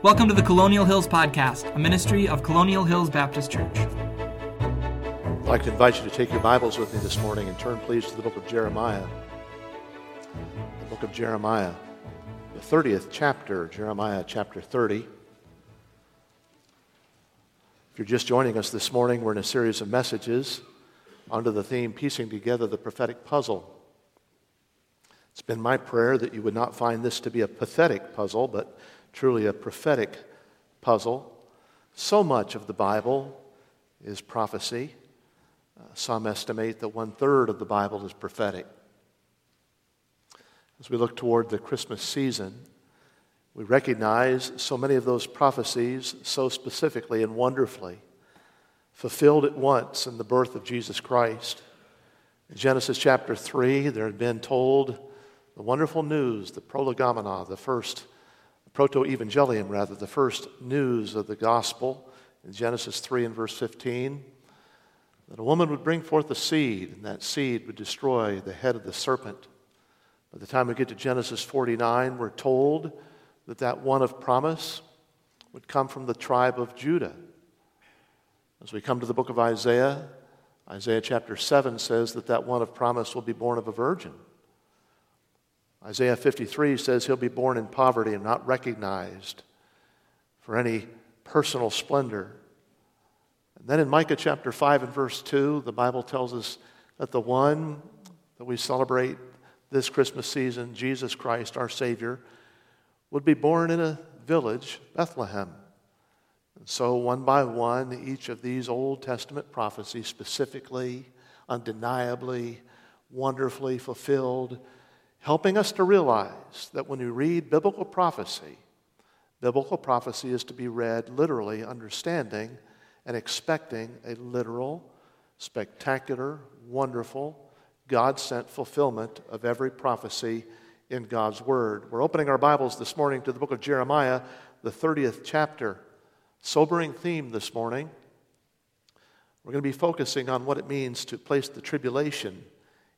Welcome to the Colonial Hills Podcast, a ministry of Colonial Hills Baptist Church. I'd like to invite you to take your Bibles with me this morning and turn, please, to the book of Jeremiah. The book of Jeremiah, the 30th chapter, Jeremiah chapter 30. If you're just joining us this morning, we're in a series of messages under the theme Piecing Together the Prophetic Puzzle. It's been my prayer that you would not find this to be a pathetic puzzle, but truly a prophetic puzzle. So much of the Bible is prophecy. Uh, some estimate that one third of the Bible is prophetic. As we look toward the Christmas season, we recognize so many of those prophecies so specifically and wonderfully fulfilled at once in the birth of Jesus Christ. In Genesis chapter 3, there had been told the wonderful news, the prolegomena, the first proto-evangelium rather, the first news of the gospel in Genesis 3 and verse 15, that a woman would bring forth a seed, and that seed would destroy the head of the serpent. By the time we get to Genesis 49, we're told that that one of promise would come from the tribe of Judah. As we come to the book of Isaiah, Isaiah chapter 7 says that that one of promise will be born of a virgin. Isaiah 53 says he'll be born in poverty and not recognized for any personal splendor. And then in Micah chapter 5 and verse 2, the Bible tells us that the one that we celebrate this Christmas season, Jesus Christ, our Savior, would be born in a village, Bethlehem. And so, one by one, each of these Old Testament prophecies, specifically, undeniably, wonderfully fulfilled, helping us to realize that when we read biblical prophecy, biblical prophecy is to be read literally, understanding and expecting a literal, spectacular, wonderful, God sent fulfillment of every prophecy in God's Word. We're opening our Bibles this morning to the book of Jeremiah, the 30th chapter. Sobering theme this morning. We're going to be focusing on what it means to place the tribulation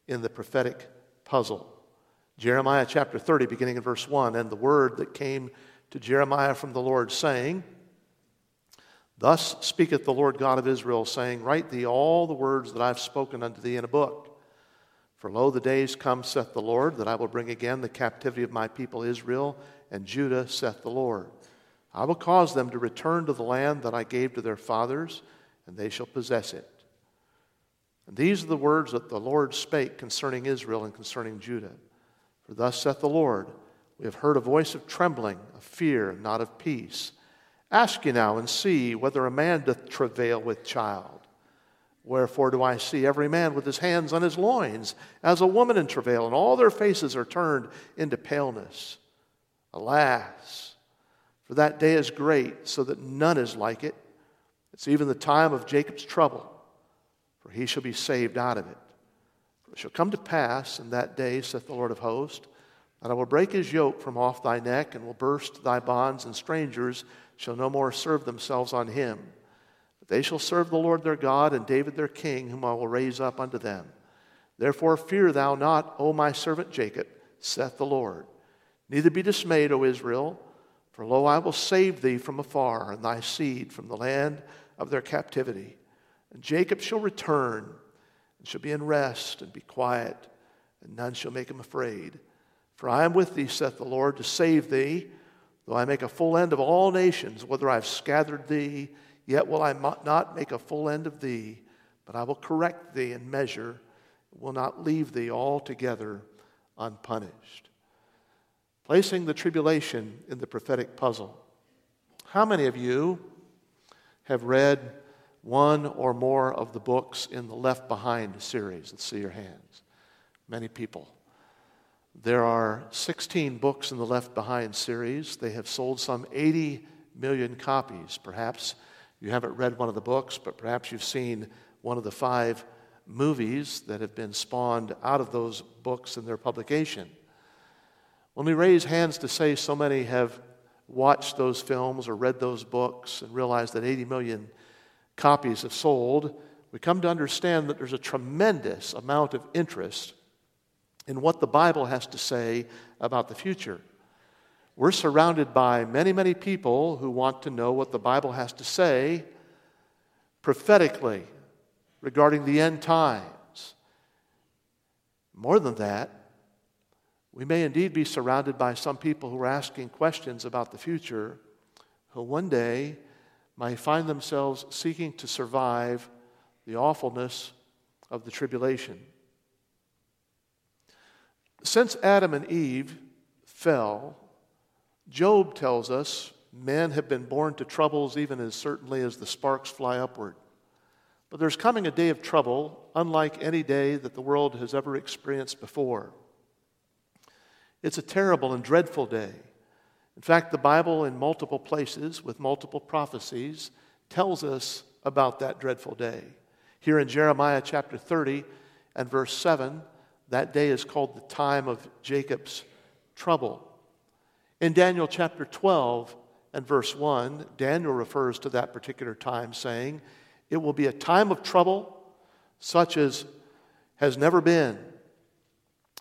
in the prophetic puzzle. Jeremiah chapter 30, beginning in verse 1, and the word that came to Jeremiah from the Lord, saying, Thus speaketh the Lord God of Israel, saying, Write thee all the words that I've spoken unto thee in a book. For lo, the days come, saith the Lord, that I will bring again the captivity of my people Israel and Judah, saith the Lord. I will cause them to return to the land that I gave to their fathers, and they shall possess it. And these are the words that the Lord spake concerning Israel and concerning Judah. For thus saith the Lord We have heard a voice of trembling, of fear, not of peace. Ask ye now and see whether a man doth travail with child. Wherefore do I see every man with his hands on his loins, as a woman in travail, and all their faces are turned into paleness? Alas, for that day is great, so that none is like it. It's even the time of Jacob's trouble, for he shall be saved out of it. It shall come to pass in that day, saith the Lord of hosts, that I will break his yoke from off thy neck, and will burst thy bonds, and strangers shall no more serve themselves on him. But they shall serve the Lord their God, and David their king, whom I will raise up unto them. Therefore fear thou not, O my servant Jacob, saith the Lord. Neither be dismayed, O Israel, for lo, I will save thee from afar, and thy seed from the land of their captivity. And Jacob shall return and shall be in rest and be quiet, and none shall make him afraid. For I am with thee, saith the Lord, to save thee. Though I make a full end of all nations, whether I have scattered thee, yet will I not make a full end of thee, but I will correct thee in measure, will not leave thee altogether unpunished. Placing the tribulation in the prophetic puzzle. How many of you have read one or more of the books in the Left Behind series. Let's see your hands. Many people. There are 16 books in the Left Behind series. They have sold some 80 million copies. Perhaps you haven't read one of the books, but perhaps you've seen one of the five movies that have been spawned out of those books and their publication. When we raise hands to say so many have watched those films or read those books and realized that 80 million copies have sold, we come to understand that there's a tremendous amount of interest in what the Bible has to say about the future. We're surrounded by many, many people who want to know what the Bible has to say prophetically regarding the end times. More than that, we may indeed be surrounded by some people who are asking questions about the future who one day might find themselves seeking to survive the awfulness of the tribulation. Since Adam and Eve fell, Job tells us men have been born to troubles even as certainly as the sparks fly upward. But there's coming a day of trouble unlike any day that the world has ever experienced before. It's a terrible and dreadful day. In fact, the Bible, in multiple places with multiple prophecies, tells us about that dreadful day. Here in Jeremiah chapter 30 and verse 7, that day is called the time of Jacob's trouble. In Daniel chapter 12 and verse 1, Daniel refers to that particular time, saying, It will be a time of trouble such as has never been.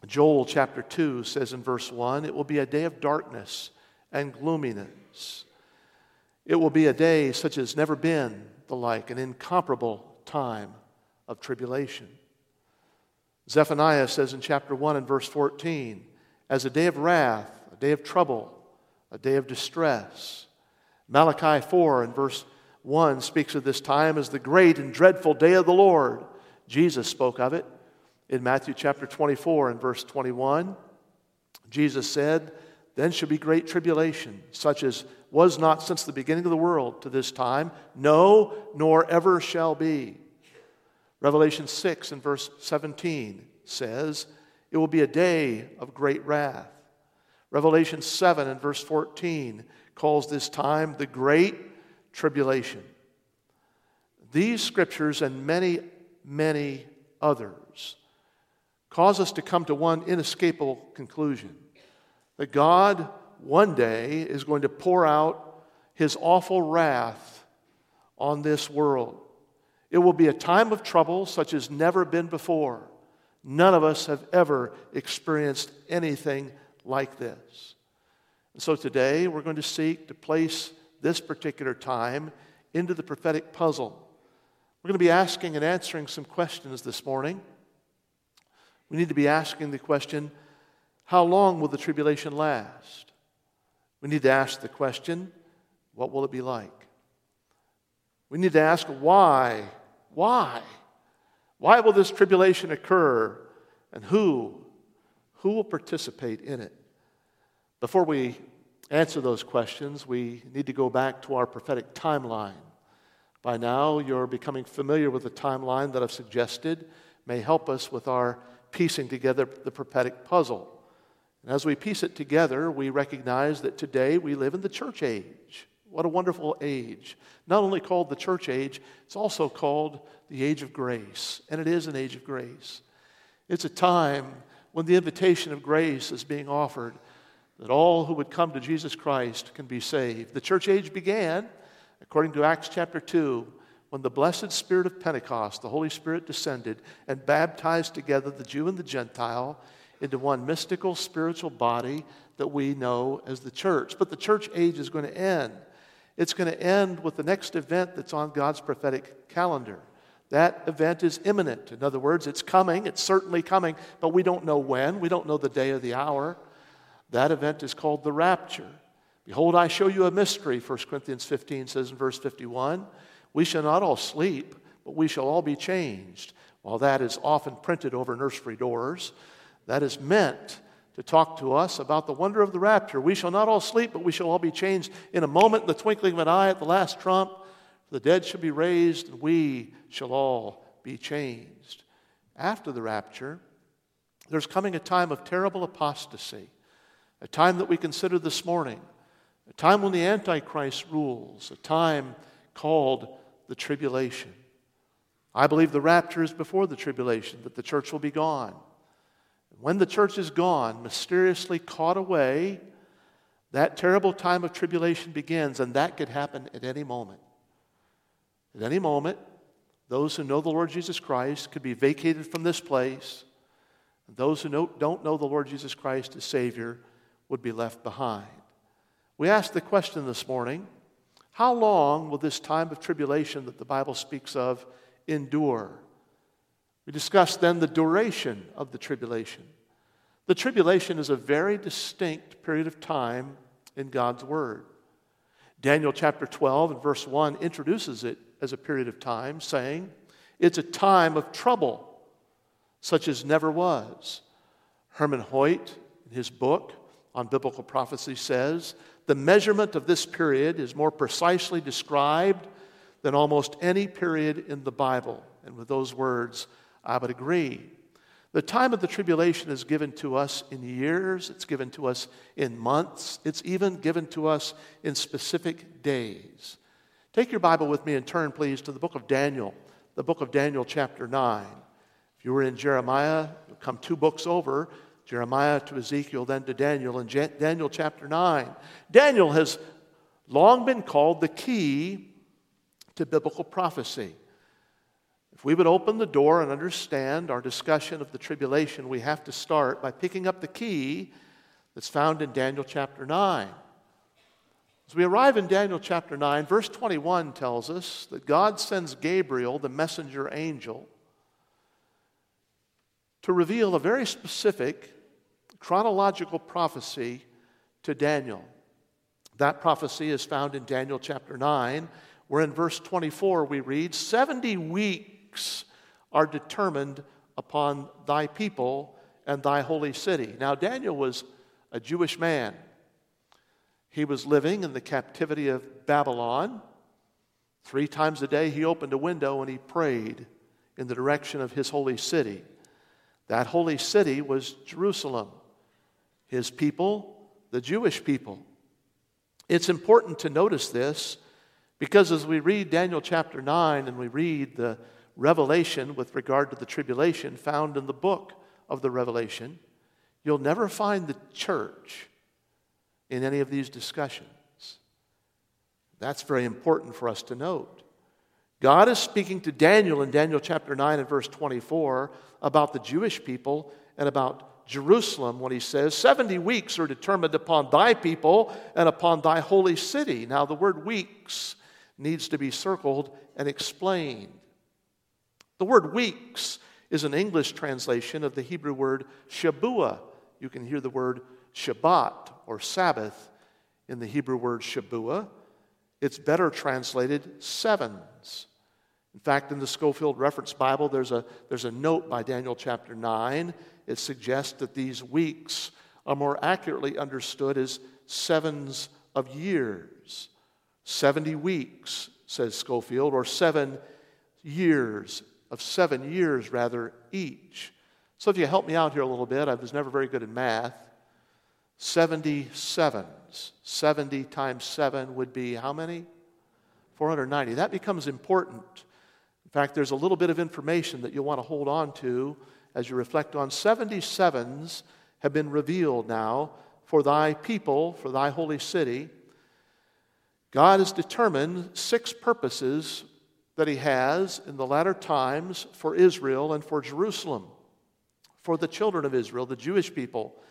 Joel chapter 2 says in verse 1, It will be a day of darkness and gloominess. It will be a day such as never been the like, an incomparable time of tribulation. Zephaniah says in chapter 1 and verse 14, as a day of wrath, a day of trouble, a day of distress. Malachi 4 and verse 1 speaks of this time as the great and dreadful day of the Lord. Jesus spoke of it in Matthew chapter 24 and verse 21. Jesus said, Then shall be great tribulation, such as was not since the beginning of the world to this time, no, nor ever shall be. Revelation 6 and verse 17 says, It will be a day of great wrath. Revelation 7 and verse 14 calls this time the Great Tribulation. These scriptures and many, many others cause us to come to one inescapable conclusion that God one day is going to pour out his awful wrath on this world. It will be a time of trouble such as never been before. None of us have ever experienced anything like this. And so today we're going to seek to place this particular time into the prophetic puzzle. We're going to be asking and answering some questions this morning. We need to be asking the question how long will the tribulation last? We need to ask the question what will it be like? We need to ask why why? Why will this tribulation occur? And who? Who will participate in it? Before we answer those questions, we need to go back to our prophetic timeline. By now, you're becoming familiar with the timeline that I've suggested, may help us with our piecing together the prophetic puzzle. And as we piece it together, we recognize that today we live in the church age. What a wonderful age. Not only called the church age, it's also called the age of grace. And it is an age of grace. It's a time when the invitation of grace is being offered that all who would come to Jesus Christ can be saved. The church age began, according to Acts chapter 2, when the blessed spirit of Pentecost, the Holy Spirit, descended and baptized together the Jew and the Gentile into one mystical spiritual body that we know as the church. But the church age is going to end it's going to end with the next event that's on God's prophetic calendar. That event is imminent. In other words, it's coming, it's certainly coming, but we don't know when, we don't know the day or the hour. That event is called the rapture. Behold, I show you a mystery, 1 Corinthians 15 says in verse 51. We shall not all sleep, but we shall all be changed. While that is often printed over nursery doors, that is meant to talk to us about the wonder of the rapture. We shall not all sleep, but we shall all be changed in a moment, in the twinkling of an eye, at the last trump. The dead shall be raised, and we shall all be changed. After the rapture, there's coming a time of terrible apostasy, a time that we consider this morning, a time when the Antichrist rules, a time called the tribulation. I believe the rapture is before the tribulation, that the church will be gone. When the church is gone, mysteriously caught away, that terrible time of tribulation begins, and that could happen at any moment. At any moment, those who know the Lord Jesus Christ could be vacated from this place, and those who don't know the Lord Jesus Christ as Savior would be left behind. We asked the question this morning how long will this time of tribulation that the Bible speaks of endure? We discussed then the duration of the tribulation. The tribulation is a very distinct period of time in God's Word. Daniel chapter 12 and verse 1 introduces it as a period of time, saying, It's a time of trouble, such as never was. Herman Hoyt, in his book on biblical prophecy, says, The measurement of this period is more precisely described than almost any period in the Bible. And with those words, I would agree. The time of the tribulation is given to us in years, it's given to us in months, it's even given to us in specific days. Take your Bible with me and turn, please, to the book of Daniel, the book of Daniel, chapter 9. If you were in Jeremiah, come two books over Jeremiah to Ezekiel, then to Daniel, and Daniel chapter 9. Daniel has long been called the key to biblical prophecy. If we would open the door and understand our discussion of the tribulation, we have to start by picking up the key that's found in Daniel chapter 9. As we arrive in Daniel chapter 9, verse 21 tells us that God sends Gabriel, the messenger angel, to reveal a very specific chronological prophecy to Daniel. That prophecy is found in Daniel chapter 9, where in verse 24 we read 70 weeks are determined upon thy people and thy holy city. Now, Daniel was a Jewish man. He was living in the captivity of Babylon. Three times a day, he opened a window and he prayed in the direction of his holy city. That holy city was Jerusalem, his people, the Jewish people. It's important to notice this because as we read Daniel chapter 9 and we read the revelation with regard to the tribulation found in the book of the Revelation, you'll never find the church in any of these discussions. That's very important for us to note. God is speaking to Daniel in Daniel chapter 9 and verse 24 about the Jewish people and about Jerusalem when he says, 70 weeks are determined upon thy people and upon thy holy city. Now, the word weeks needs to be circled and explained. The word weeks is an English translation of the Hebrew word Shabuah. You can hear the word Shabbat or Sabbath in the Hebrew word Shabuah. It's better translated sevens. In fact, in the Scofield Reference Bible, there's a, there's a note by Daniel chapter 9. It suggests that these weeks are more accurately understood as sevens of years. 70 weeks, says Scofield, or seven years of seven years, rather, each. So if you help me out here a little bit, I was never very good at math. 77s. 70 times 7 would be how many? 490. That becomes important. In fact, there's a little bit of information that you'll want to hold on to as you reflect on 77s have been revealed now for thy people, for thy holy city. God has determined six purposes that he has in the latter times for Israel and for Jerusalem, for the children of Israel, the Jewish people,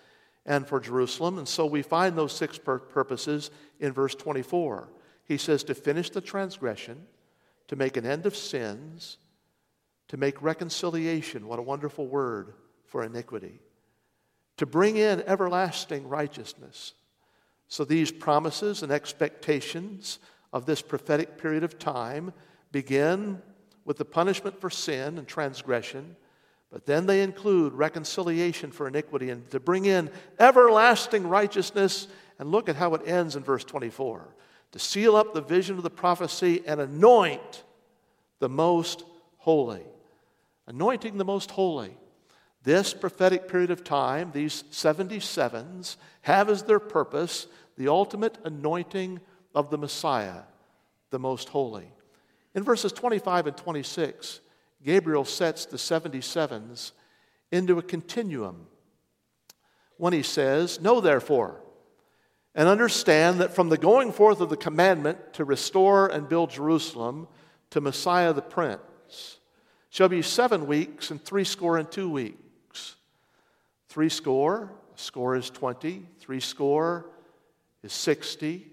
and for Jerusalem. And so we find those six purposes in verse 24. He says to finish the transgression, to make an end of sins, to make reconciliation. What a wonderful word for iniquity. To bring in everlasting righteousness. So these promises and expectations of this prophetic period of time begin with the punishment for sin and transgression, but then they include reconciliation for iniquity and to bring in everlasting righteousness. And look at how it ends in verse 24 to seal up the vision of the prophecy and anoint the most holy. Anointing the most holy. This prophetic period of time, these 77s, have as their purpose the ultimate anointing of the Messiah, the most holy. In verses 25 and 26, Gabriel sets the 77s into a continuum when he says, Know therefore, and understand that from the going forth of the commandment to restore and build Jerusalem to Messiah the Prince shall be seven weeks and three score and two weeks. Three score, a score is 20, three score is 60.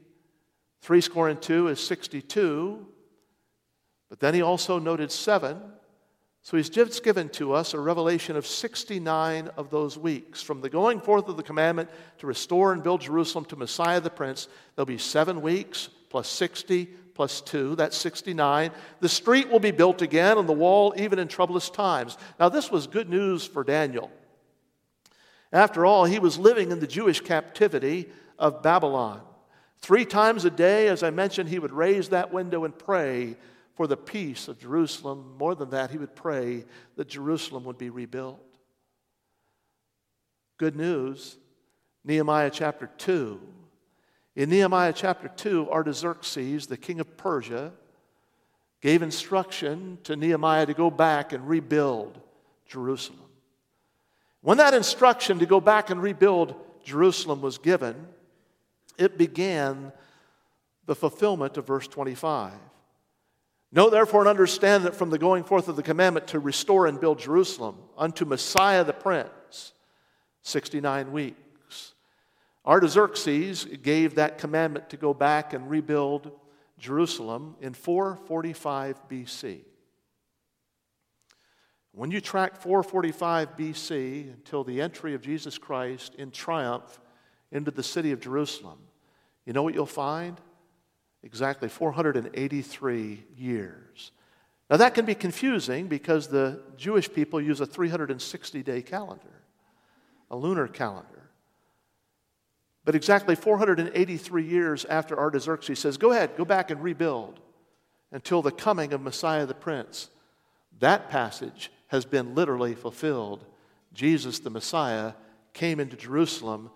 Three score and two is 62. But then he also noted seven. So he's just given to us a revelation of 69 of those weeks. From the going forth of the commandment to restore and build Jerusalem to Messiah the Prince, there'll be seven weeks plus 60 plus 2, that's 69. The street will be built again and the wall even in troublous times. Now, this was good news for Daniel. After all, he was living in the Jewish captivity of Babylon. Three times a day, as I mentioned, he would raise that window and pray for the peace of Jerusalem. More than that, he would pray that Jerusalem would be rebuilt. Good news Nehemiah chapter 2 in Nehemiah chapter 2, Artaxerxes, the king of Persia, gave instruction to Nehemiah to go back and rebuild Jerusalem. When that instruction to go back and rebuild Jerusalem was given, it began the fulfillment of verse 25. Know therefore and understand that from the going forth of the commandment to restore and build Jerusalem unto Messiah the Prince, 69 weeks. Artaxerxes gave that commandment to go back and rebuild Jerusalem in 445 BC. When you track 445 BC until the entry of Jesus Christ in triumph into the city of Jerusalem, you know what you'll find? Exactly 483 years. Now, that can be confusing because the Jewish people use a 360 day calendar, a lunar calendar. But exactly 483 years after Artaxerxes says, Go ahead, go back and rebuild until the coming of Messiah the Prince. That passage has been literally fulfilled. Jesus, the Messiah, came into Jerusalem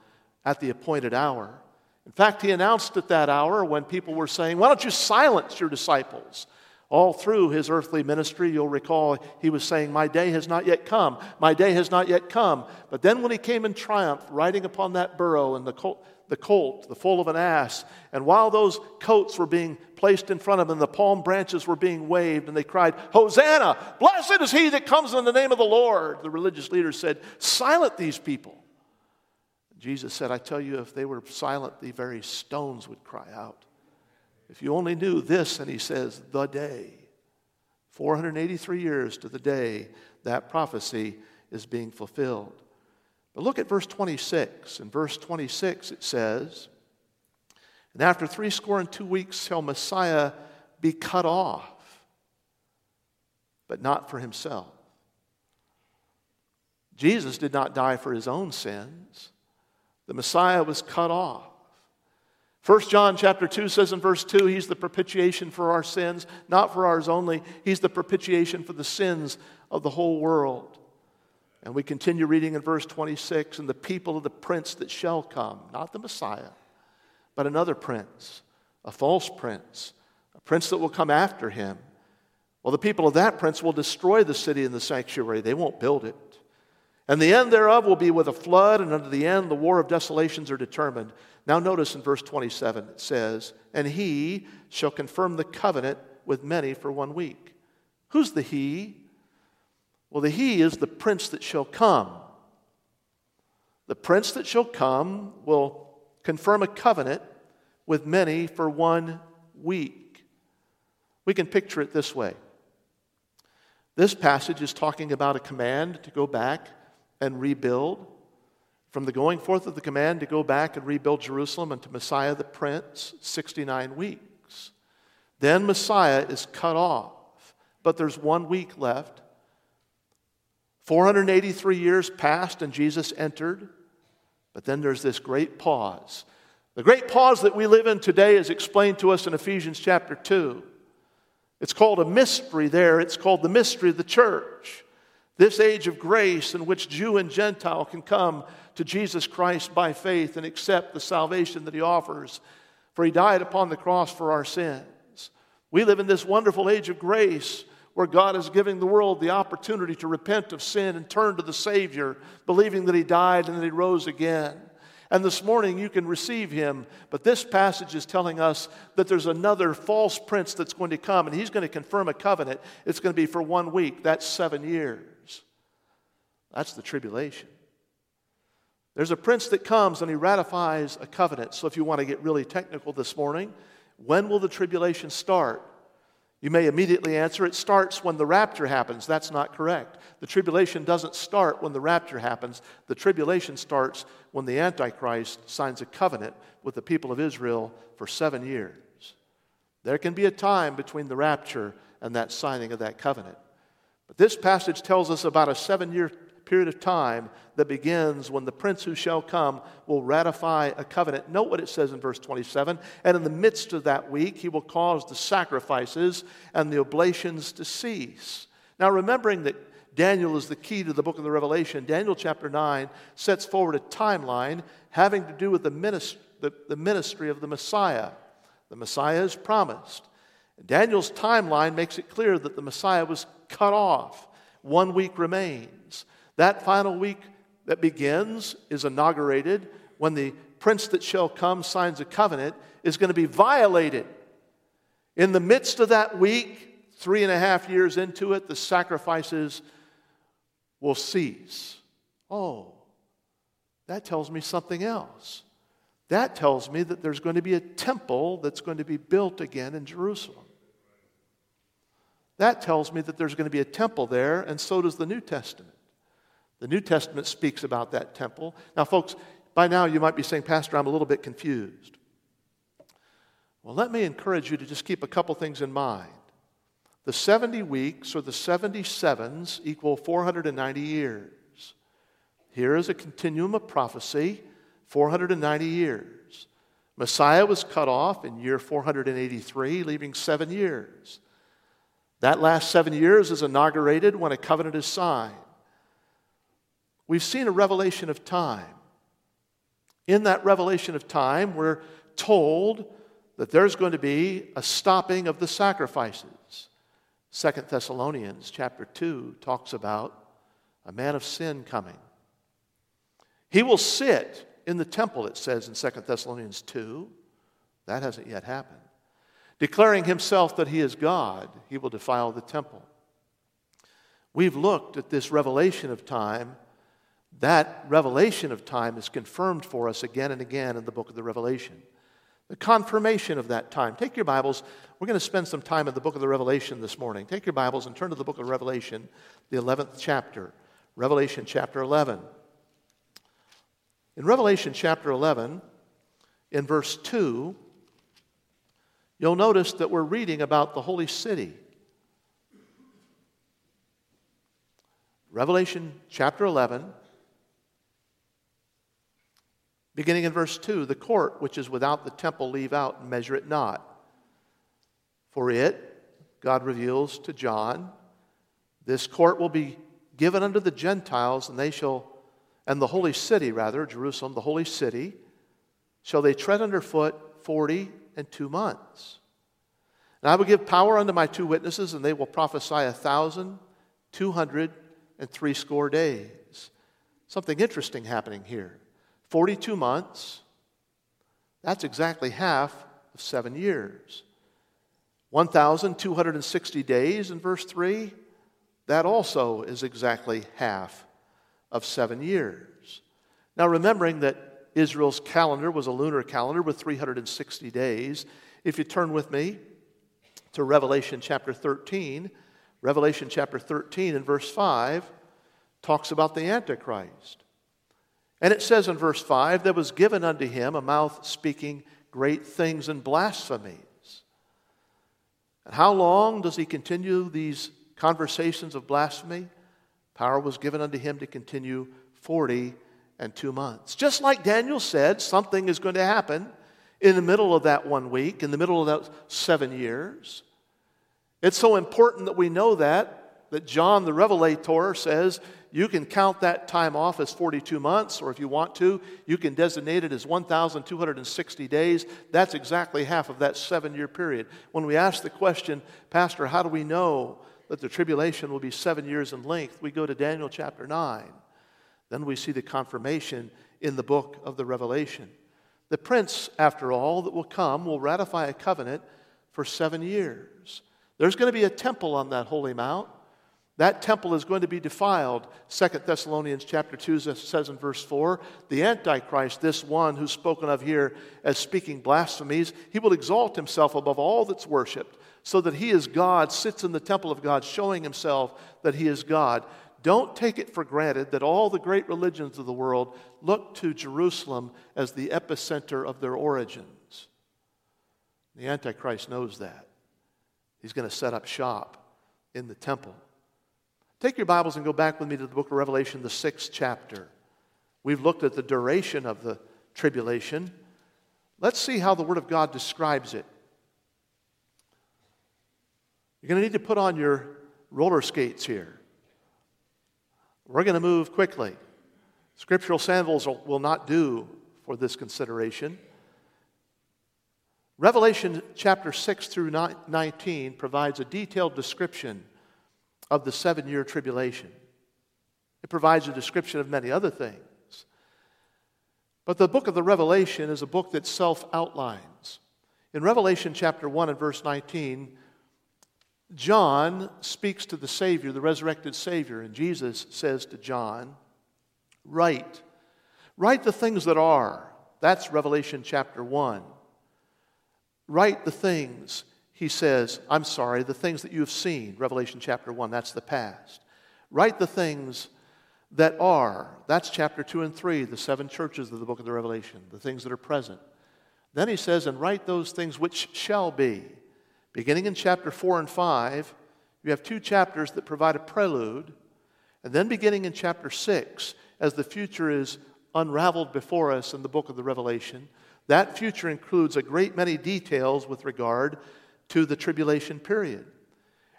at the appointed hour. In fact, he announced at that hour when people were saying, Why don't you silence your disciples? All through his earthly ministry, you'll recall he was saying, My day has not yet come. My day has not yet come. But then when he came in triumph, riding upon that burro and the colt, the colt, the foal of an ass, and while those coats were being placed in front of him, the palm branches were being waved, and they cried, Hosanna! Blessed is he that comes in the name of the Lord. The religious leaders said, Silent these people. Jesus said, I tell you, if they were silent, the very stones would cry out. If you only knew this, and he says, the day, 483 years to the day that prophecy is being fulfilled. But look at verse 26. In verse 26, it says, And after three score and two weeks shall Messiah be cut off, but not for himself. Jesus did not die for his own sins. The Messiah was cut off. 1 John chapter 2 says in verse 2, He's the propitiation for our sins, not for ours only. He's the propitiation for the sins of the whole world. And we continue reading in verse 26 and the people of the prince that shall come, not the Messiah, but another prince, a false prince, a prince that will come after him. Well, the people of that prince will destroy the city and the sanctuary, they won't build it. And the end thereof will be with a flood, and unto the end the war of desolations are determined. Now, notice in verse 27 it says, And he shall confirm the covenant with many for one week. Who's the he? Well, the he is the prince that shall come. The prince that shall come will confirm a covenant with many for one week. We can picture it this way. This passage is talking about a command to go back and rebuild. From the going forth of the command to go back and rebuild Jerusalem unto Messiah the Prince, 69 weeks. Then Messiah is cut off, but there's one week left. 483 years passed and Jesus entered, but then there's this great pause. The great pause that we live in today is explained to us in Ephesians chapter 2. It's called a mystery there, it's called the mystery of the church. This age of grace in which Jew and Gentile can come to Jesus Christ by faith and accept the salvation that He offers, for He died upon the cross for our sins. We live in this wonderful age of grace where God is giving the world the opportunity to repent of sin and turn to the Savior, believing that He died and that He rose again. And this morning you can receive him. But this passage is telling us that there's another false prince that's going to come, and he's going to confirm a covenant. It's going to be for one week. That's seven years. That's the tribulation. There's a prince that comes and he ratifies a covenant. So, if you want to get really technical this morning, when will the tribulation start? You may immediately answer it starts when the rapture happens. That's not correct. The tribulation doesn't start when the rapture happens. The tribulation starts when the Antichrist signs a covenant with the people of Israel for seven years. There can be a time between the rapture and that signing of that covenant. But this passage tells us about a seven year period of time that begins when the prince who shall come will ratify a covenant. Note what it says in verse 27 and in the midst of that week, he will cause the sacrifices and the oblations to cease. Now, remembering that Daniel is the key to the book of the Revelation, Daniel chapter 9 sets forward a timeline having to do with the ministry, the, the ministry of the Messiah. The Messiah is promised. Daniel's timeline makes it clear that the Messiah was cut off. One week remains. That final week that begins is inaugurated when the prince that shall come signs a covenant is going to be violated. In the midst of that week, three and a half years into it, the sacrifices will cease. Oh, that tells me something else. That tells me that there's going to be a temple that's going to be built again in Jerusalem. That tells me that there's going to be a temple there, and so does the New Testament. The New Testament speaks about that temple. Now, folks, by now you might be saying, Pastor, I'm a little bit confused. Well, let me encourage you to just keep a couple things in mind. The 70 weeks or the 77s equal 490 years. Here is a continuum of prophecy 490 years. Messiah was cut off in year 483, leaving seven years. That last seven years is inaugurated when a covenant is signed. We've seen a revelation of time. In that revelation of time, we're told that there's going to be a stopping of the sacrifices. Second Thessalonians chapter 2 talks about a man of sin coming. He will sit in the temple, it says in Second Thessalonians 2. That hasn't yet happened. Declaring himself that he is God, he will defile the temple. We've looked at this revelation of time that revelation of time is confirmed for us again and again in the book of the Revelation. The confirmation of that time. Take your Bibles. We're going to spend some time in the book of the Revelation this morning. Take your Bibles and turn to the book of Revelation, the 11th chapter. Revelation chapter 11. In Revelation chapter 11, in verse 2, you'll notice that we're reading about the holy city. Revelation chapter 11, Beginning in verse 2 the court which is without the temple leave out and measure it not. For it, God reveals to John, this court will be given unto the Gentiles, and they shall, and the holy city, rather, Jerusalem, the holy city, shall they tread underfoot forty and two months. And I will give power unto my two witnesses, and they will prophesy a thousand, two hundred, and threescore days. Something interesting happening here. 42 months, that's exactly half of seven years. 1,260 days in verse 3, that also is exactly half of seven years. Now, remembering that Israel's calendar was a lunar calendar with 360 days, if you turn with me to Revelation chapter 13, Revelation chapter 13 and verse 5 talks about the Antichrist. And it says in verse 5 there was given unto him a mouth speaking great things and blasphemies. And how long does he continue these conversations of blasphemy? Power was given unto him to continue 40 and two months. Just like Daniel said, something is going to happen in the middle of that one week, in the middle of that seven years. It's so important that we know that, that John the Revelator says you can count that time off as 42 months, or if you want to, you can designate it as 1,260 days. That's exactly half of that seven year period. When we ask the question, Pastor, how do we know that the tribulation will be seven years in length? We go to Daniel chapter 9. Then we see the confirmation in the book of the Revelation. The prince, after all, that will come will ratify a covenant for seven years. There's going to be a temple on that holy mount. That temple is going to be defiled. Second Thessalonians chapter 2 says in verse 4, the Antichrist, this one who's spoken of here as speaking blasphemies, he will exalt himself above all that's worshipped, so that he is God, sits in the temple of God, showing himself that he is God. Don't take it for granted that all the great religions of the world look to Jerusalem as the epicenter of their origins. The Antichrist knows that. He's going to set up shop in the temple. Take your Bibles and go back with me to the book of Revelation, the sixth chapter. We've looked at the duration of the tribulation. Let's see how the Word of God describes it. You're going to need to put on your roller skates here. We're going to move quickly. Scriptural sandals will not do for this consideration. Revelation chapter 6 through 19 provides a detailed description of the seven year tribulation. It provides a description of many other things. But the book of the Revelation is a book that self outlines. In Revelation chapter 1 and verse 19, John speaks to the Savior, the resurrected Savior, and Jesus says to John, Write. Write the things that are. That's Revelation chapter 1. Write the things he says, I'm sorry, the things that you have seen, Revelation chapter 1, that's the past. Write the things that are, that's chapter 2 and 3, the seven churches of the book of the Revelation, the things that are present. Then he says, and write those things which shall be. Beginning in chapter 4 and 5, you have two chapters that provide a prelude. And then beginning in chapter 6, as the future is unraveled before us in the book of the Revelation, that future includes a great many details with regard to the tribulation period.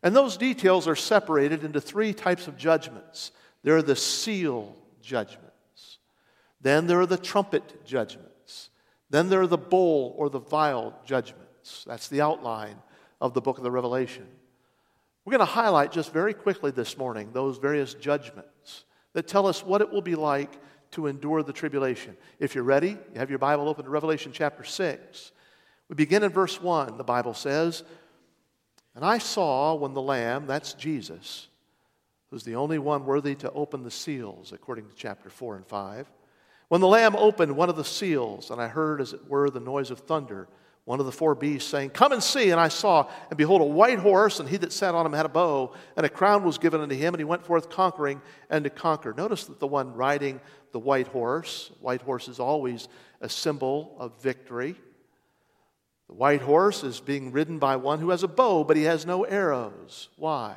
And those details are separated into three types of judgments there are the seal judgments, then there are the trumpet judgments, then there are the bowl or the vial judgments. That's the outline of the book of the Revelation. We're going to highlight just very quickly this morning those various judgments that tell us what it will be like to endure the tribulation. If you're ready, you have your Bible open to Revelation chapter 6. We begin in verse 1. The Bible says, And I saw when the Lamb, that's Jesus, who's the only one worthy to open the seals, according to chapter 4 and 5. When the Lamb opened one of the seals, and I heard, as it were, the noise of thunder, one of the four beasts saying, Come and see. And I saw, and behold, a white horse, and he that sat on him had a bow, and a crown was given unto him, and he went forth conquering and to conquer. Notice that the one riding the white horse, white horse is always a symbol of victory. The white horse is being ridden by one who has a bow, but he has no arrows. Why?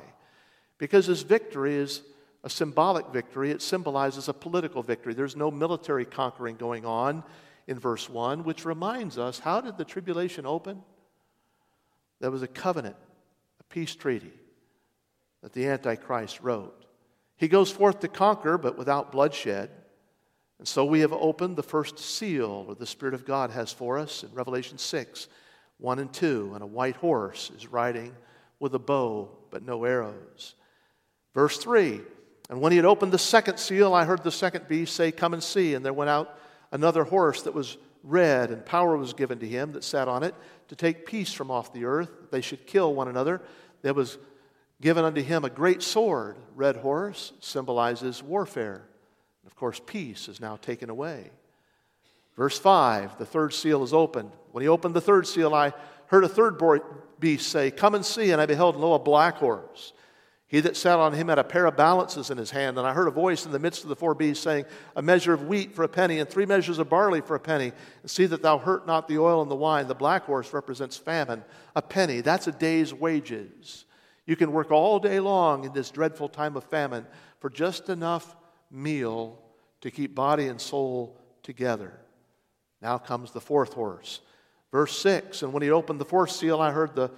Because his victory is a symbolic victory. It symbolizes a political victory. There's no military conquering going on in verse 1, which reminds us how did the tribulation open? There was a covenant, a peace treaty that the Antichrist wrote. He goes forth to conquer, but without bloodshed. And so we have opened the first seal, or the Spirit of God has for us in Revelation 6 1 and 2, and a white horse is riding with a bow, but no arrows. Verse 3 And when he had opened the second seal, I heard the second beast say, Come and see. And there went out another horse that was red, and power was given to him that sat on it to take peace from off the earth. That they should kill one another. There was given unto him a great sword. Red horse symbolizes warfare. And of course, peace is now taken away. Verse 5, the third seal is opened. When he opened the third seal, I heard a third beast say, Come and see. And I beheld, lo, a black horse. He that sat on him had a pair of balances in his hand. And I heard a voice in the midst of the four beasts saying, A measure of wheat for a penny, and three measures of barley for a penny. And see that thou hurt not the oil and the wine. The black horse represents famine. A penny, that's a day's wages. You can work all day long in this dreadful time of famine for just enough meal to keep body and soul together. Now comes the fourth horse. Verse 6 And when he opened the fourth seal, I heard the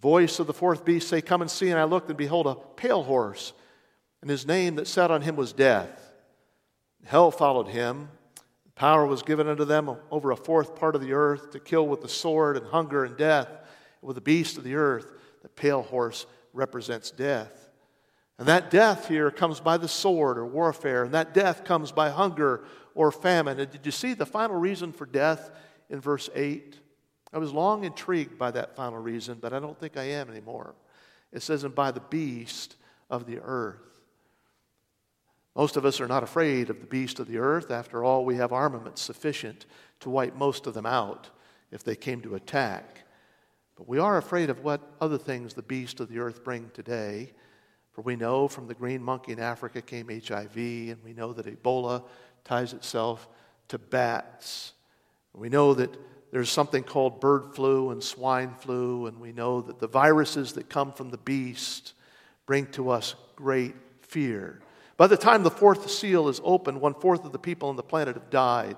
voice of the fourth beast say, Come and see. And I looked, and behold, a pale horse. And his name that sat on him was Death. Hell followed him. Power was given unto them over a fourth part of the earth to kill with the sword and hunger and death. And with the beast of the earth, the pale horse represents death. And that death here comes by the sword or warfare, and that death comes by hunger or famine. And did you see the final reason for death in verse 8? I was long intrigued by that final reason, but I don't think I am anymore. It says, and by the beast of the earth. Most of us are not afraid of the beast of the earth. After all, we have armaments sufficient to wipe most of them out if they came to attack. But we are afraid of what other things the beast of the earth bring today. For we know from the green monkey in Africa came HIV, and we know that Ebola ties itself to bats. We know that there's something called bird flu and swine flu, and we know that the viruses that come from the beast bring to us great fear. By the time the fourth seal is opened, one fourth of the people on the planet have died.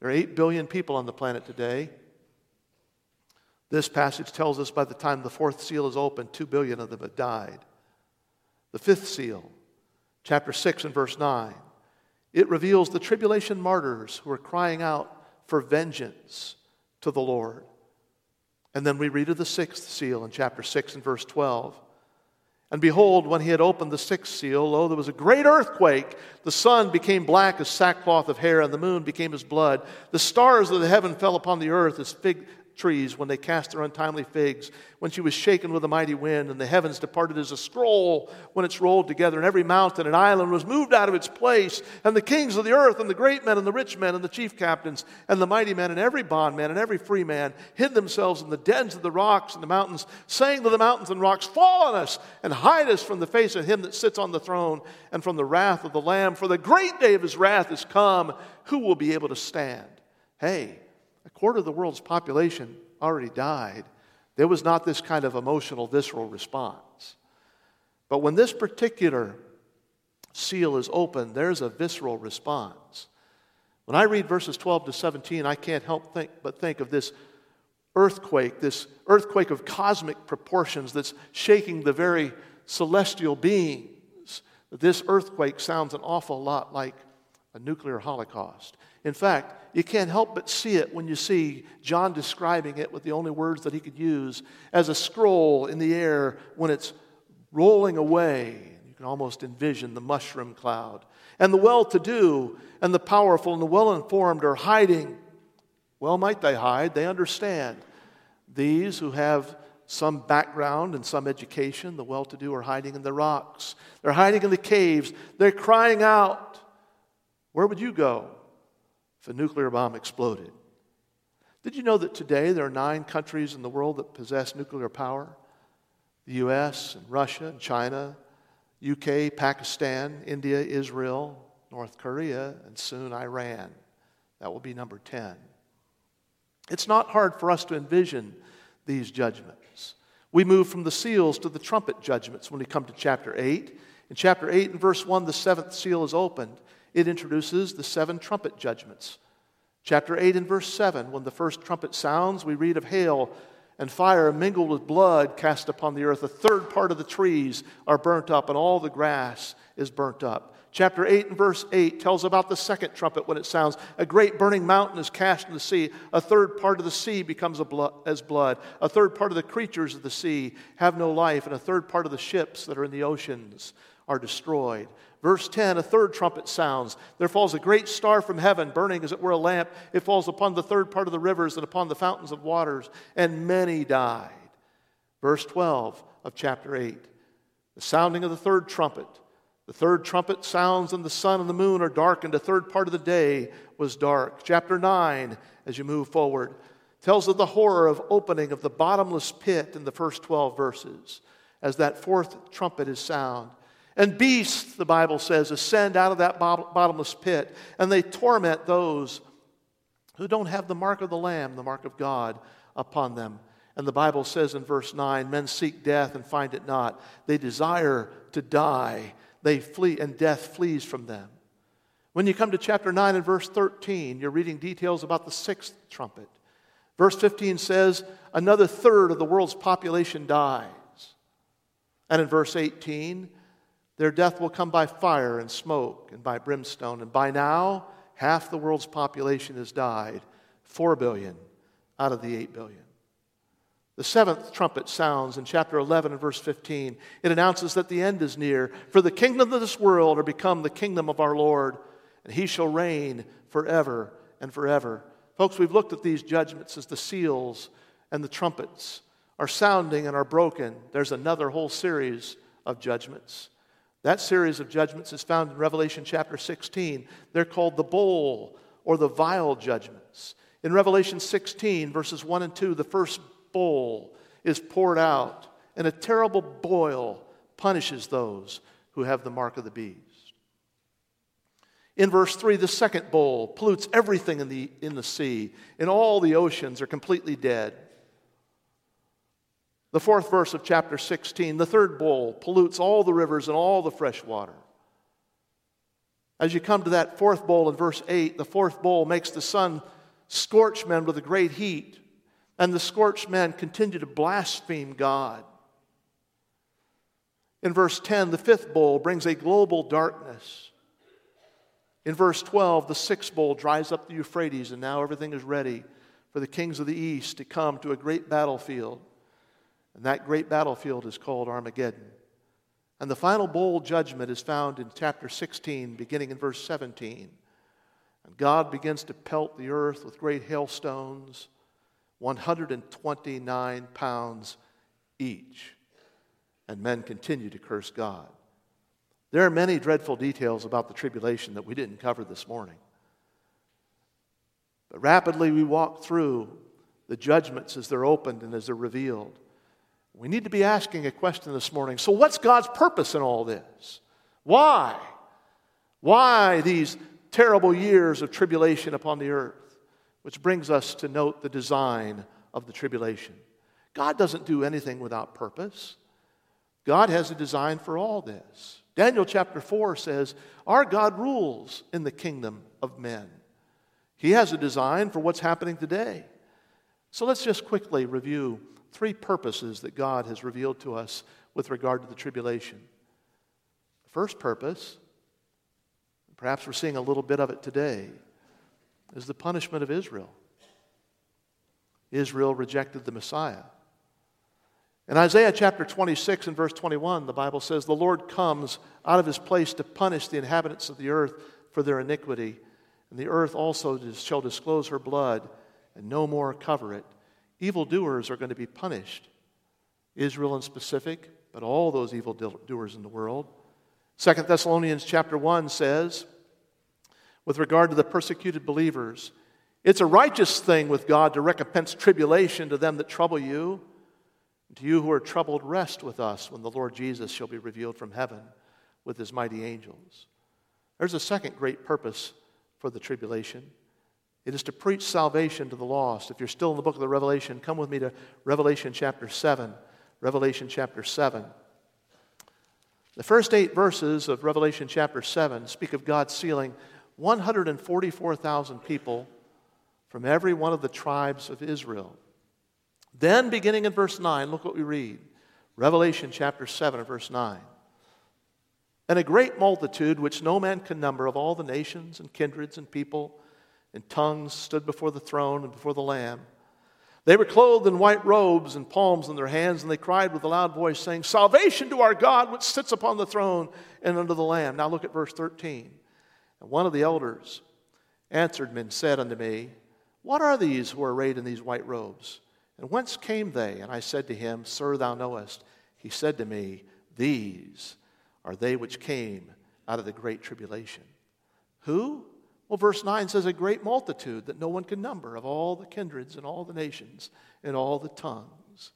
There are 8 billion people on the planet today. This passage tells us by the time the fourth seal is opened, 2 billion of them have died. The fifth seal, chapter 6 and verse 9, it reveals the tribulation martyrs who are crying out for vengeance to the Lord. And then we read of the sixth seal in chapter 6 and verse 12. And behold, when he had opened the sixth seal, lo, there was a great earthquake. The sun became black as sackcloth of hair, and the moon became as blood. The stars of the heaven fell upon the earth as fig trees when they cast their untimely figs, when she was shaken with a mighty wind, and the heavens departed as a scroll when it's rolled together, and every mountain and island was moved out of its place, and the kings of the earth, and the great men, and the rich men, and the chief captains, and the mighty men, and every bondman, and every free man hid themselves in the dens of the rocks and the mountains, saying to the mountains and rocks, Fall on us, and hide us from the face of him that sits on the throne, and from the wrath of the Lamb, for the great day of his wrath is come. Who will be able to stand? Hey, a quarter of the world's population already died. There was not this kind of emotional, visceral response. But when this particular seal is opened, there's a visceral response. When I read verses 12 to 17, I can't help think, but think of this earthquake, this earthquake of cosmic proportions that's shaking the very celestial beings. This earthquake sounds an awful lot like a nuclear holocaust. In fact, you can't help but see it when you see John describing it with the only words that he could use as a scroll in the air when it's rolling away. You can almost envision the mushroom cloud. And the well to do and the powerful and the well informed are hiding. Well, might they hide? They understand. These who have some background and some education, the well to do, are hiding in the rocks. They're hiding in the caves. They're crying out. Where would you go? if a nuclear bomb exploded. Did you know that today there are nine countries in the world that possess nuclear power? The US and Russia and China, UK, Pakistan, India, Israel, North Korea, and soon Iran. That will be number 10. It's not hard for us to envision these judgments. We move from the seals to the trumpet judgments when we come to chapter 8. In chapter 8 and verse 1, the seventh seal is opened it introduces the seven trumpet judgments. Chapter 8 and verse 7, when the first trumpet sounds, we read of hail and fire mingled with blood cast upon the earth. A third part of the trees are burnt up, and all the grass is burnt up. Chapter 8 and verse 8 tells about the second trumpet when it sounds. A great burning mountain is cast in the sea. A third part of the sea becomes blood, as blood. A third part of the creatures of the sea have no life, and a third part of the ships that are in the oceans are destroyed. Verse 10 a third trumpet sounds. There falls a great star from heaven, burning as it were a lamp. It falls upon the third part of the rivers and upon the fountains of waters, and many died. Verse 12 of chapter 8 the sounding of the third trumpet. The third trumpet sounds, and the sun and the moon are darkened. The third part of the day was dark. Chapter 9, as you move forward, tells of the horror of opening of the bottomless pit in the first 12 verses as that fourth trumpet is sound. And beasts, the Bible says, ascend out of that bottomless pit, and they torment those who don't have the mark of the Lamb, the mark of God, upon them. And the Bible says in verse 9 men seek death and find it not. They desire to die, they flee, and death flees from them. When you come to chapter 9 and verse 13, you're reading details about the sixth trumpet. Verse 15 says, Another third of the world's population dies. And in verse 18, their death will come by fire and smoke and by brimstone. And by now, half the world's population has died 4 billion out of the 8 billion. The seventh trumpet sounds in chapter 11 and verse 15. It announces that the end is near. For the kingdom of this world are become the kingdom of our Lord, and he shall reign forever and forever. Folks, we've looked at these judgments as the seals and the trumpets are sounding and are broken. There's another whole series of judgments. That series of judgments is found in Revelation chapter 16. They're called the bowl or the vial judgments. In Revelation 16, verses 1 and 2, the first bowl is poured out, and a terrible boil punishes those who have the mark of the beast. In verse 3, the second bowl pollutes everything in the, in the sea, and all the oceans are completely dead. The fourth verse of chapter 16, the third bowl pollutes all the rivers and all the fresh water. As you come to that fourth bowl in verse 8, the fourth bowl makes the sun scorch men with a great heat, and the scorched men continue to blaspheme God. In verse 10, the fifth bowl brings a global darkness. In verse 12, the sixth bowl dries up the Euphrates, and now everything is ready for the kings of the east to come to a great battlefield. And that great battlefield is called Armageddon. And the final bowl judgment is found in chapter 16, beginning in verse 17. And God begins to pelt the earth with great hailstones, 129 pounds each. And men continue to curse God. There are many dreadful details about the tribulation that we didn't cover this morning. But rapidly we walk through the judgments as they're opened and as they're revealed. We need to be asking a question this morning. So, what's God's purpose in all this? Why? Why these terrible years of tribulation upon the earth? Which brings us to note the design of the tribulation. God doesn't do anything without purpose. God has a design for all this. Daniel chapter 4 says, Our God rules in the kingdom of men. He has a design for what's happening today. So let's just quickly review three purposes that God has revealed to us with regard to the tribulation. The first purpose, perhaps we're seeing a little bit of it today, is the punishment of Israel. Israel rejected the Messiah. In Isaiah chapter 26 and verse 21, the Bible says, The Lord comes out of his place to punish the inhabitants of the earth for their iniquity, and the earth also shall disclose her blood and no more cover it. Evildoers are going to be punished. Israel in specific, but all those evildoers in the world. Second Thessalonians chapter 1 says, with regard to the persecuted believers, it's a righteous thing with God to recompense tribulation to them that trouble you. To you who are troubled, rest with us when the Lord Jesus shall be revealed from heaven with his mighty angels. There's a second great purpose for the tribulation. It is to preach salvation to the lost. If you're still in the book of the Revelation, come with me to Revelation chapter 7. Revelation chapter 7. The first eight verses of Revelation chapter 7 speak of God sealing 144,000 people from every one of the tribes of Israel. Then, beginning in verse 9, look what we read Revelation chapter 7, verse 9. And a great multitude, which no man can number, of all the nations and kindreds and people and tongues stood before the throne and before the Lamb. They were clothed in white robes and palms in their hands, and they cried with a loud voice, saying, Salvation to our God, which sits upon the throne and under the Lamb. Now look at verse 13. And one of the elders answered me and said unto me, What are these who are arrayed in these white robes? And whence came they? And I said to him, Sir, thou knowest. He said to me, These are they which came out of the great tribulation. Who? Well, verse 9 says, A great multitude that no one can number of all the kindreds and all the nations and all the tongues.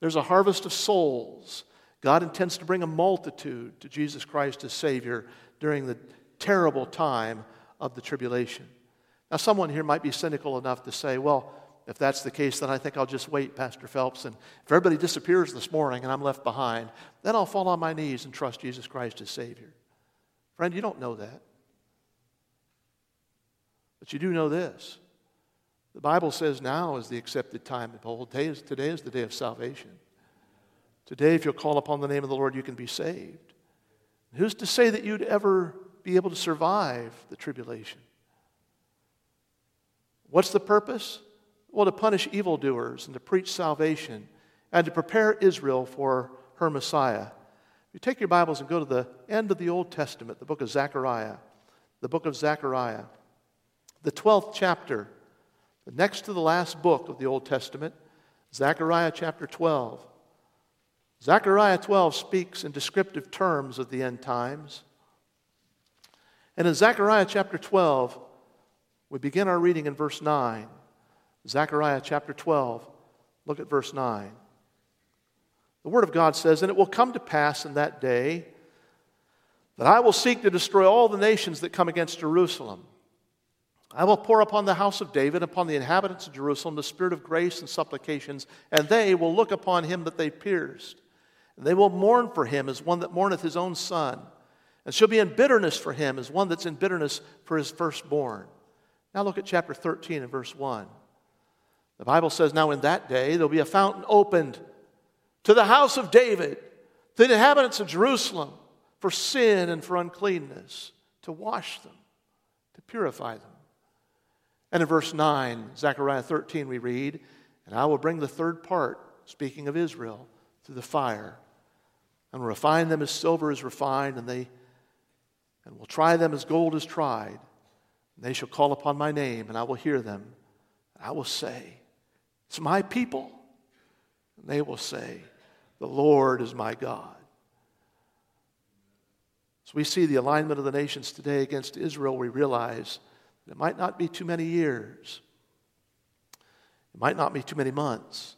There's a harvest of souls. God intends to bring a multitude to Jesus Christ as Savior during the terrible time of the tribulation. Now, someone here might be cynical enough to say, well, if that's the case, then I think I'll just wait, Pastor Phelps. And if everybody disappears this morning and I'm left behind, then I'll fall on my knees and trust Jesus Christ as Savior. Friend, you don't know that. But you do know this. The Bible says now is the accepted time. Behold, today is, today is the day of salvation. Today, if you'll call upon the name of the Lord, you can be saved. Who's to say that you'd ever be able to survive the tribulation? What's the purpose? Well, to punish evildoers and to preach salvation and to prepare Israel for her Messiah. If You take your Bibles and go to the end of the Old Testament, the book of Zechariah. The book of Zechariah the 12th chapter, the next to the last book of the Old Testament, Zechariah chapter 12. Zechariah 12 speaks in descriptive terms of the end times. And in Zechariah chapter 12, we begin our reading in verse 9. Zechariah chapter 12, look at verse 9. The Word of God says, And it will come to pass in that day that I will seek to destroy all the nations that come against Jerusalem. I will pour upon the house of David, upon the inhabitants of Jerusalem, the spirit of grace and supplications, and they will look upon him that they pierced. And they will mourn for him as one that mourneth his own son, and shall be in bitterness for him as one that's in bitterness for his firstborn. Now look at chapter 13 and verse 1. The Bible says, Now in that day there'll be a fountain opened to the house of David, to the inhabitants of Jerusalem, for sin and for uncleanness, to wash them, to purify them. And in verse 9, Zechariah 13, we read, And I will bring the third part, speaking of Israel, through the fire, and refine them as silver is refined, and they and will try them as gold is tried. And they shall call upon my name, and I will hear them. I will say, It's my people. And they will say, The Lord is my God. So we see the alignment of the nations today against Israel, we realize it might not be too many years. It might not be too many months.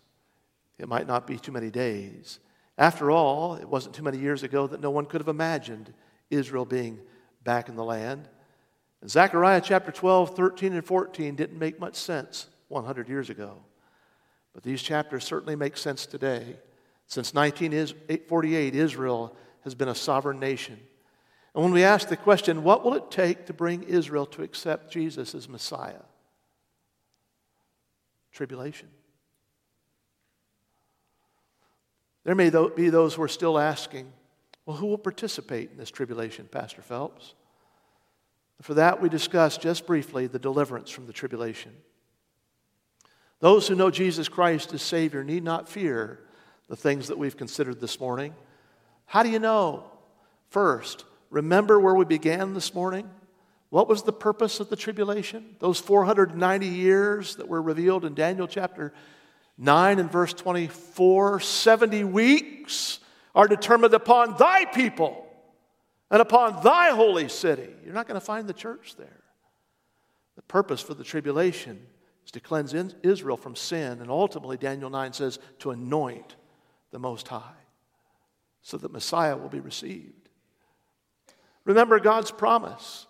It might not be too many days. After all, it wasn't too many years ago that no one could have imagined Israel being back in the land. And Zechariah chapter 12, 13, and 14 didn't make much sense 100 years ago. But these chapters certainly make sense today. Since 1948, Israel has been a sovereign nation. And when we ask the question, what will it take to bring Israel to accept Jesus as Messiah? Tribulation. There may be those who are still asking, well, who will participate in this tribulation, Pastor Phelps? For that, we discuss just briefly the deliverance from the tribulation. Those who know Jesus Christ as Savior need not fear the things that we've considered this morning. How do you know? First, remember where we began this morning? What was the purpose of the tribulation? Those 490 years that were revealed in Daniel chapter 9 and verse 24 70 weeks are determined upon thy people and upon thy holy city. You're not going to find the church there. The purpose for the tribulation is to cleanse Israel from sin, and ultimately, Daniel 9 says, to anoint the Most High so that Messiah will be received. Remember God's promise.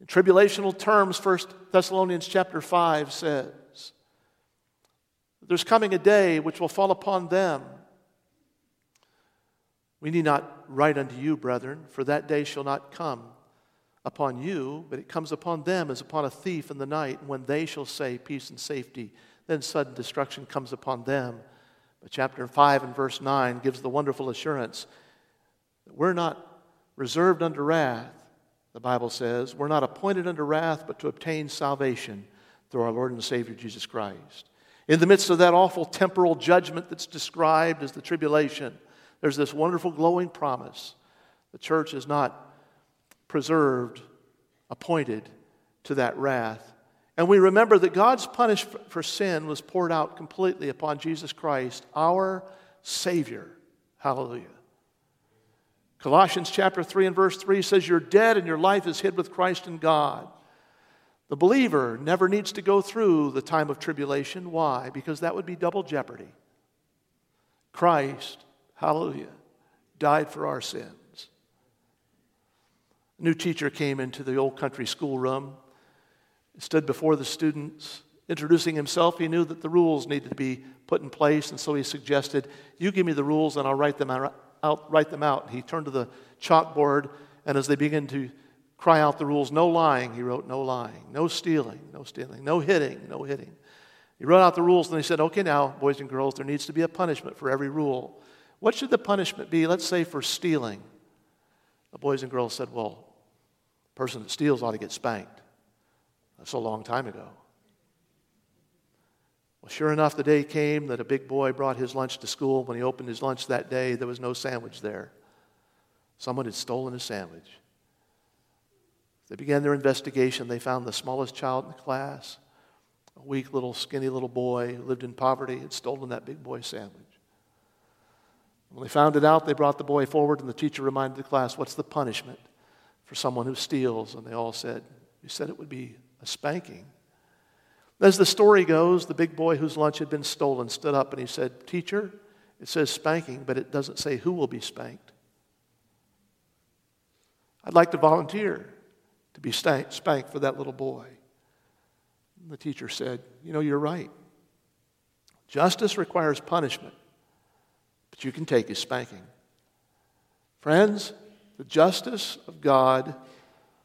In tribulational terms, 1 Thessalonians chapter 5 says, There's coming a day which will fall upon them we need not write unto you, brethren, for that day shall not come upon you, but it comes upon them as upon a thief in the night. When they shall say, Peace and safety, then sudden destruction comes upon them. But chapter 5 and verse 9 gives the wonderful assurance that we're not reserved unto wrath, the Bible says. We're not appointed unto wrath, but to obtain salvation through our Lord and Savior Jesus Christ. In the midst of that awful temporal judgment that's described as the tribulation, there's this wonderful glowing promise. The church is not preserved, appointed to that wrath. And we remember that God's punishment for sin was poured out completely upon Jesus Christ, our Savior. Hallelujah. Colossians chapter 3 and verse 3 says, You're dead and your life is hid with Christ in God. The believer never needs to go through the time of tribulation. Why? Because that would be double jeopardy. Christ Hallelujah. Died for our sins. A new teacher came into the old country schoolroom, stood before the students, introducing himself. He knew that the rules needed to be put in place, and so he suggested, You give me the rules and I'll write them out. Write them out. He turned to the chalkboard, and as they began to cry out the rules, no lying, he wrote, No lying, no stealing, no stealing, no hitting, no hitting. He wrote out the rules, and he said, Okay, now, boys and girls, there needs to be a punishment for every rule. What should the punishment be, let's say, for stealing? The boys and girls said, Well, the person that steals ought to get spanked. That's a long time ago. Well, sure enough, the day came that a big boy brought his lunch to school. When he opened his lunch that day, there was no sandwich there. Someone had stolen his sandwich. They began their investigation. They found the smallest child in the class, a weak little, skinny little boy who lived in poverty, had stolen that big boy's sandwich. When they found it out, they brought the boy forward, and the teacher reminded the class, What's the punishment for someone who steals? And they all said, You said it would be a spanking. As the story goes, the big boy whose lunch had been stolen stood up and he said, Teacher, it says spanking, but it doesn't say who will be spanked. I'd like to volunteer to be spanked for that little boy. And the teacher said, You know, you're right. Justice requires punishment, but you can take his spanking. Friends, the justice of God,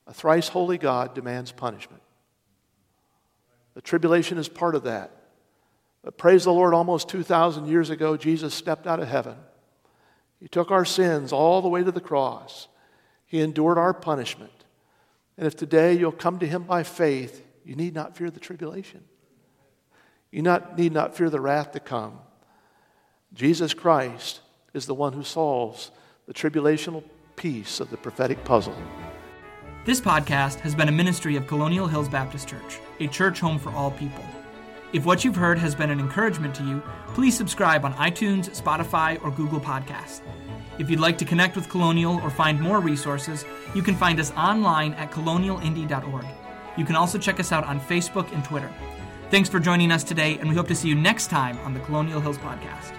a thrice holy God, demands punishment. The tribulation is part of that. But praise the Lord, almost 2,000 years ago, Jesus stepped out of heaven. He took our sins all the way to the cross. He endured our punishment. And if today you'll come to Him by faith, you need not fear the tribulation. You not, need not fear the wrath to come. Jesus Christ is the one who solves the tribulational piece of the prophetic puzzle. This podcast has been a ministry of Colonial Hills Baptist Church, a church home for all people. If what you've heard has been an encouragement to you, please subscribe on iTunes, Spotify, or Google Podcasts. If you'd like to connect with Colonial or find more resources, you can find us online at colonialindy.org. You can also check us out on Facebook and Twitter. Thanks for joining us today, and we hope to see you next time on the Colonial Hills Podcast.